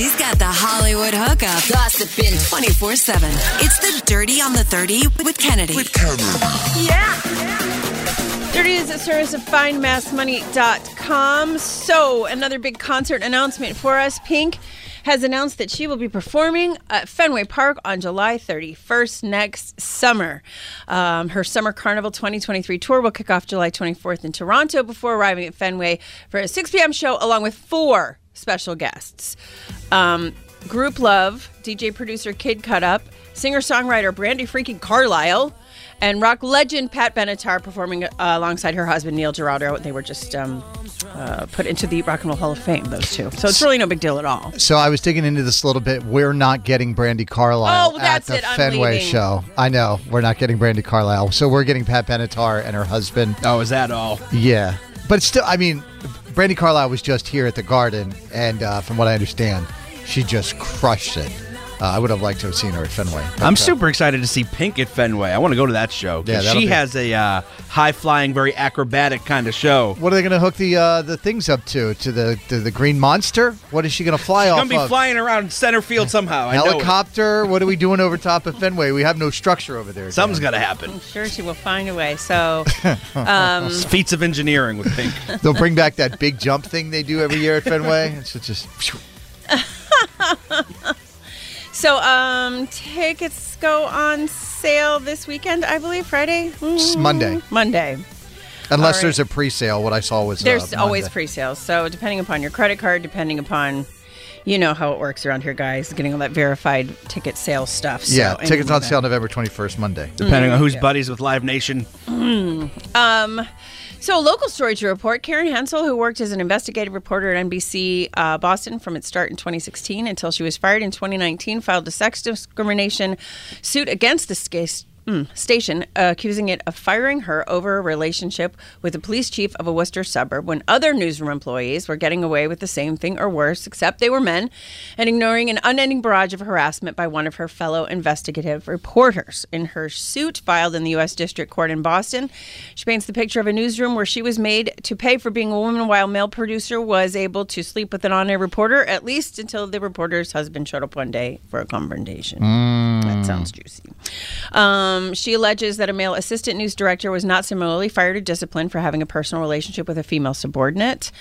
She's got the Hollywood hookup, gossiping 24 7. It's the Dirty on the 30 with Kennedy. With Kennedy. Yeah. Dirty is a service of findmassmoney.com. So, another big concert announcement for us. Pink has announced that she will be performing at Fenway Park on July 31st next summer. Um, her Summer Carnival 2023 tour will kick off July 24th in Toronto before arriving at Fenway for a 6 p.m. show along with four special guests. Um, Grouplove, DJ producer Kid Cut Up, singer songwriter Brandi freaking Carlile, and rock legend Pat Benatar performing uh, alongside her husband Neil Giraldo. They were just um, uh, put into the Rock and Roll Hall of Fame, those two. So it's really no big deal at all. So I was digging into this a little bit. We're not getting Brandi Carlile Oh, that's at the it. I'm Fenway show. I know we're not getting Brandi Carlile. So we're getting Pat Benatar and her husband. Oh, is that all? Yeah, but still, I mean, Brandi Carlile was just here at the Garden, and uh, from what I understand, she just crushed it. Uh, I would have liked to have seen her at Fenway. I'm uh, super excited to see Pink at Fenway. I want to go to that show. Yeah, she be- has a uh, high flying, very acrobatic kind of show. What are they going to hook the uh, the things up to? To the to the Green Monster? What is she going to fly off? She's off gonna be of? flying around center field somehow. I know. Helicopter? What are we doing over top of Fenway? We have no structure over there. Something's Dan. got to happen. I'm sure she will find a way. So, um, Feats of engineering with Pink. They'll bring back that big jump thing they do every year at Fenway. It's just so um, tickets go on sale this weekend, I believe, Friday? It's Monday. Monday. unless All right. there's a pre-sale. What I saw was uh, There's always Monday. pre-sales. So depending upon your credit card, depending upon, you know how it works around here, guys, getting all that verified ticket sale stuff. So Yeah, tickets on sale November 21st, Monday. Depending on who's Yeah. buddies with Live Nation. Um, so, a local story to report. Karen Hensel, who worked as an investigative reporter at NBC uh, Boston from its start in 2016 until she was fired in 2019, filed a sex discrimination suit against the mm, station, accusing it of firing her over a relationship with the police chief of a Worcester suburb when other newsroom employees were getting away with the same thing or worse, except they were men, and ignoring an unending barrage of harassment by one of her fellow investigative reporters. In her suit filed in the U.S. District Court in Boston, she paints the picture of a newsroom where she was made to pay for being a woman while male producer was able to sleep with an on-air reporter, at least until the reporter's husband showed up one day for a confrontation. That sounds juicy. Um, Um, she alleges that a male assistant news director was not similarly fired or disciplined for having a personal relationship with a female subordinate.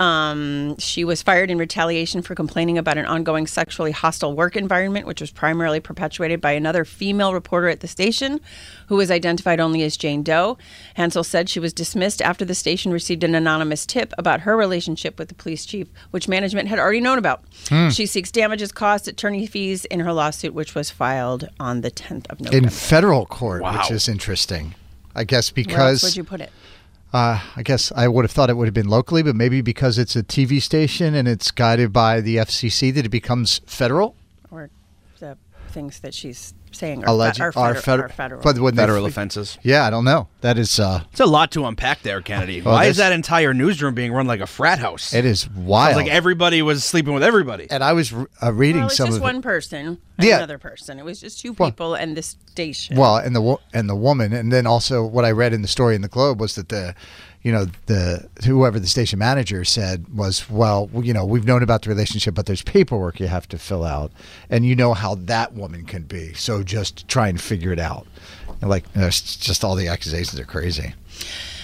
Um, she was fired in retaliation for complaining about an ongoing sexually hostile work environment, which was primarily perpetuated by another female reporter at the station, who was identified only as Jane Doe. Hensel said she was dismissed after the station received an anonymous tip about her relationship with the police chief, which management had already known about. She seeks damages, costs, attorney fees in her lawsuit, which was filed on the 10th of November. In federal court, Wow. which is interesting. I guess because. Where else would you put it? Uh, I guess I would have thought it would have been locally, but maybe because it's a TV station and it's guided by the FCC that it becomes federal. Or the things that she's saying are, Alleged fe- are, are feder- feder- are federal. But when they- Federal offenses. Yeah, I don't know. That is uh, It's a lot to unpack there, Kennedy. Well, Why this- is that entire newsroom being run like a frat house? it is Sounds wild. like everybody was sleeping with everybody. and I was uh, reading well, it's some just of one it. person and Yeah. another person. It was just two Well- people and this station. Well, and the wo- and the woman, and then also what I read in the story in the Globe was that the, you know, the whoever the station manager said was, well, you know, we've known about the relationship, but there's paperwork you have to fill out, and you know how that woman can be, so just try and figure it out. And like, uh, it's just all the accusations are crazy.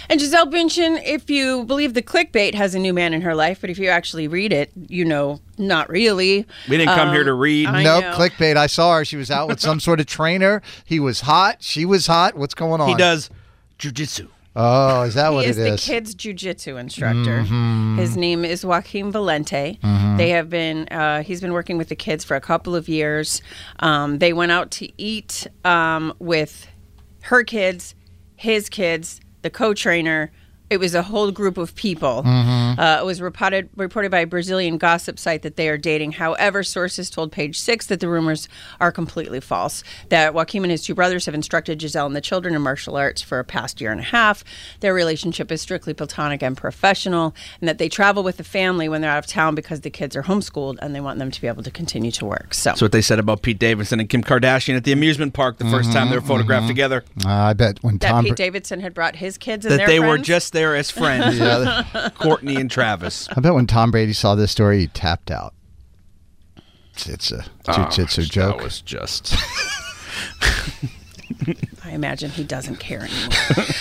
And Gisele Bündchen, if you believe the clickbait, has a new man in her life, but if you actually read it, you know, not really. We didn't come here to um, read. I nope, know. clickbait. I saw her. She was out with some sort of trainer. He was hot. She was hot. What's going on? He does jujitsu. Oh, is that what it is? He is the kids' jujitsu instructor. Mm-hmm. His name is Joaquin Valente. They have been. Uh, he's been working with the kids for a couple of years. Um, they went out to eat um, with her kids, his kids, the co-trainer. It was a whole group of people. Mm-hmm. Uh, it was reported reported by a Brazilian gossip site that they are dating. However, sources told Page Six that the rumors are completely false. That Joaquin and his two brothers have instructed Gisele and the children in martial arts for a past year and a half. Their relationship is strictly platonic and professional, and that they travel with the family when they're out of town because the kids are homeschooled and they want them to be able to continue to work. So, That's what they said about Pete Davidson and Kim Kardashian at the amusement park the 1st time they were photographed together. Uh, I bet when that Tom. Pete Br- Davidson had brought his kids and That their they were just there as friends. yeah, Courtney and Travis. I bet when Tom Brady saw this story, he tapped out. it's a Oh, jujitsu ah, joke. That was just. I imagine he doesn't care anymore.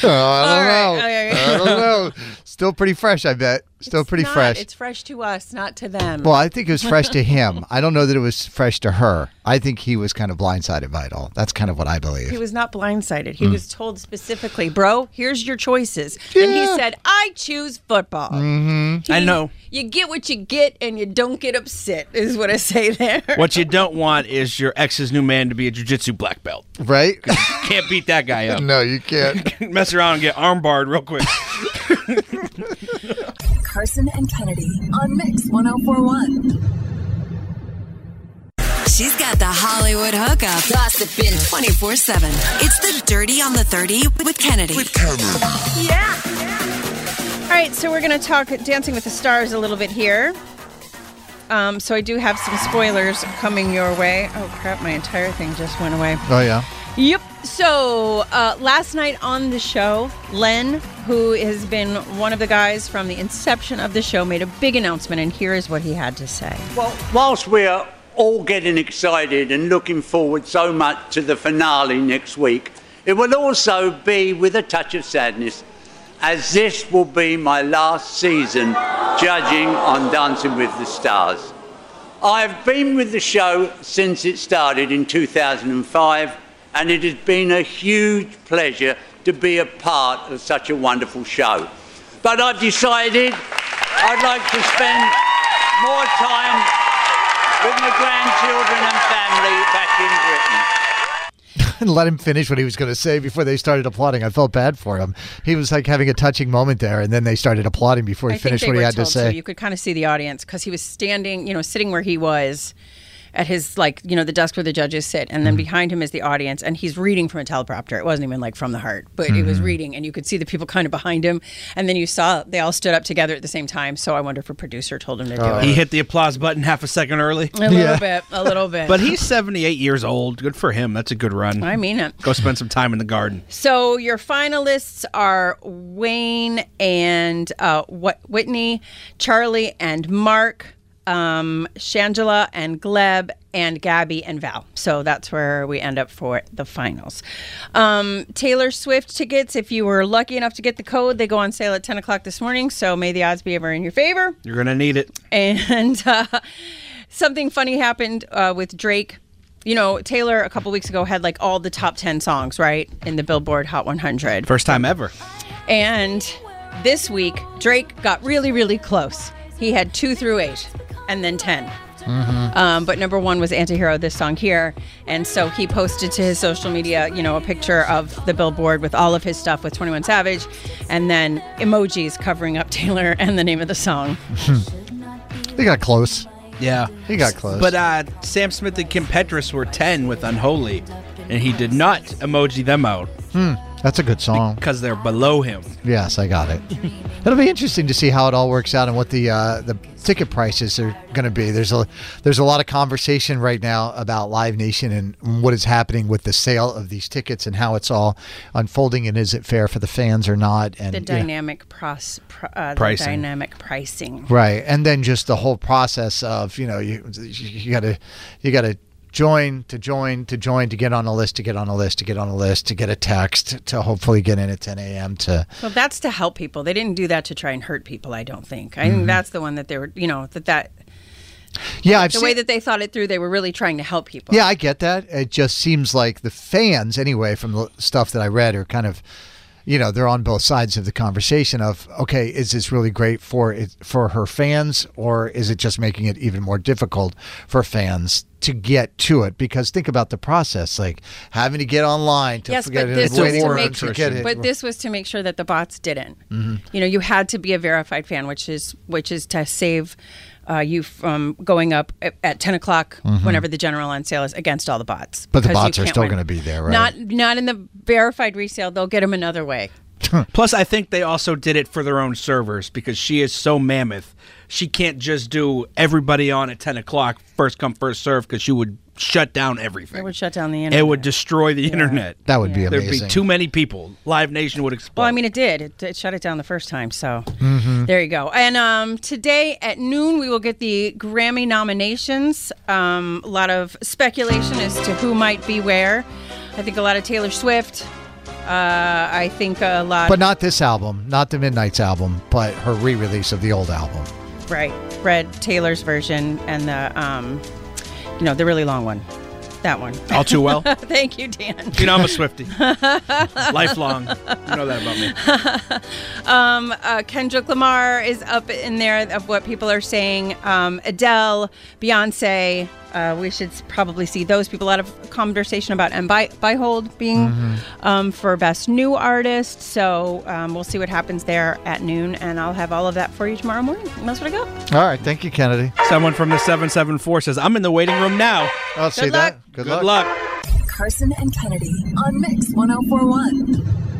Oh, I don't right, know. okay, okay. I don't know. Still pretty fresh, I bet. Still It's pretty not. fresh. It's fresh to us, not to them. well, I think it was fresh to him. I don't know that it was fresh to her. I think he was kind of blindsided by it all. That's kind of what I believe. he was not blindsided. He was told specifically, "Bro, here's your choices," and he said, "I choose football." Mm-hmm. I know. You get what you get, and you don't get upset. Is what I say there. What you don't want is your ex's new man to be a jujitsu black belt. right? Can't beat that guy up. no, you can't. Mess around and get armbarred real quick. Carson and Kennedy on Mix 1041. She's got the Hollywood hookup, gossiping 24 7. It's the Dirty on the 30 with Kennedy. With Kennedy. Yeah. All right, so we're going to talk Dancing with the Stars a little bit here. Um, so I do have some spoilers coming your way. Oh crap, my entire thing just went away. Oh, yeah. Yep. So uh, last night on the show, Len, who has been one of the guys from the inception of the show, made a big announcement, and here is what he had to say. Well, whilst we're all getting excited and looking forward so much to the finale next week, it will also be with a touch of sadness, as this will be my last season judging on Dancing with the Stars. I've been with the show since it started in 2005, and it has been a huge pleasure to be a part of such a wonderful show. But I've decided I'd like to spend more time with my grandchildren and family back in Britain. and let him finish what he was going to say before they started applauding. I felt bad for him. He was like having a touching moment there, and then they started applauding before he I finished what he had to say. So you could kind of see the audience because he was standing, you know, sitting where he was at his like, you know, the desk where the judges sit, and then Mm-hmm. behind him is the audience, and he's reading from a teleprompter. It wasn't even like from the heart, but it Mm-hmm. was reading, and you could see the people kind of behind him, and then you saw they all stood up together at the same time. So I wonder if a producer told him to do Oh. it. He hit the applause button half a second early. A little Yeah. bit, a little bit. But he's 78 years old. Good for him. That's a good run. I mean it. Go spend some time in the garden. So your finalists are Wayne and uh, Wh- Witney, Charli and Mark, um, Shangela and Gleb, and Gabby and Val. So that's where we end up for the finals. Um, Taylor Swift tickets, if you were lucky enough to get the code, they go on sale at 10 o'clock this morning. So may the odds be ever in your favor. You're going to need it. And uh, something funny happened uh, with Drake. You know, Taylor a couple weeks ago had like all the top 10 songs, right? In the Billboard Hot 100. First time ever. And this week, Drake got really, really close. He had two through eight and then 10. Um, but number one was Antihero, this song here. And so he posted to his social media, you know, a picture of the billboard with all of his stuff with 21 Savage and then emojis covering up Taylor and the name of the song. He got close. Yeah. He got close. But uh, Sam Smith and Kim Petras were 10 with Unholy, and he did not emoji them out That's a good song. because they're below him. Yes, I got it. It'll be interesting to see how it all works out and what the uh, the ticket prices are going to be. There's a there's a lot of conversation right now about Live Nation and what is happening with the sale of these tickets and how it's all unfolding and is it fair for the fans or not? And The you know, dynamic pros, pr- uh, the Pricing. dynamic pricing. right, and then just the whole process of you know you you got to you got to join to join to join to get on a list to get on a list to get on a list to get a text to hopefully get in at 10 a.m. to Well, that's to help people. They didn't do that to try and hurt people. I don't think. I Mm-hmm. think that's the one that they were, you know, that that yeah I've the seen, way that they thought it through. They were really trying to help people. Yeah, I get that. It just seems like the fans, anyway, from the stuff that I read, are kind of, you know, they're on both sides of the conversation of, okay, is this really great for it for her fans, or is it just making it even more difficult for fans to get to it? Because think about the process, like having to get online to Yes, get but it, this was to make to sure- it. But this was to make sure that the bots didn't. Mm-hmm. You know, you had to be a verified fan, which is which is to save uh, you from going up at, at ten o'clock whenever the general on sale is against all the bots. Mm-hmm. But the bots are still gonna be there, right? Not not in the verified resale. They'll get them another way. Plus, I think they also did it for their own servers because she is so mammoth she can't just do everybody on at 10 o'clock, first come, first serve, because she would shut down everything. It would shut down the internet. It would destroy the internet. That would be Yeah. There'd be too many people. Live Nation would explode. Well, I mean, it did. It, it shut it down the first time. So Mm-hmm. there you go. And um, today at noon, we will get the Grammy nominations. Um, a lot of speculation as to who might be where. I think a lot of Taylor Swift. Uh, I think a lot. But not this album, not the Midnights album, but her re-release of the old album. Right. Fred Taylor's version and the, um, you know, the really long one. That one. All too well. Thank you, Dan. you know, I'm a Swiftie. Lifelong. You know that about me. Um, uh, Kendrick Lamar is up in there of what people are saying. Um, Adele, Beyonce. Uh, we should probably see those people. A lot of conversation about M. By, Byhold being um, for best new artist. So um, we'll see what happens there at noon, and I'll have all of that for you tomorrow morning. And that's what I got. All right, thank you, Kennedy. Someone from the 774 says, I'm in the waiting room now. I'll see luck. that. Good, luck. Good luck. Carson and Kennedy on Mix 1041.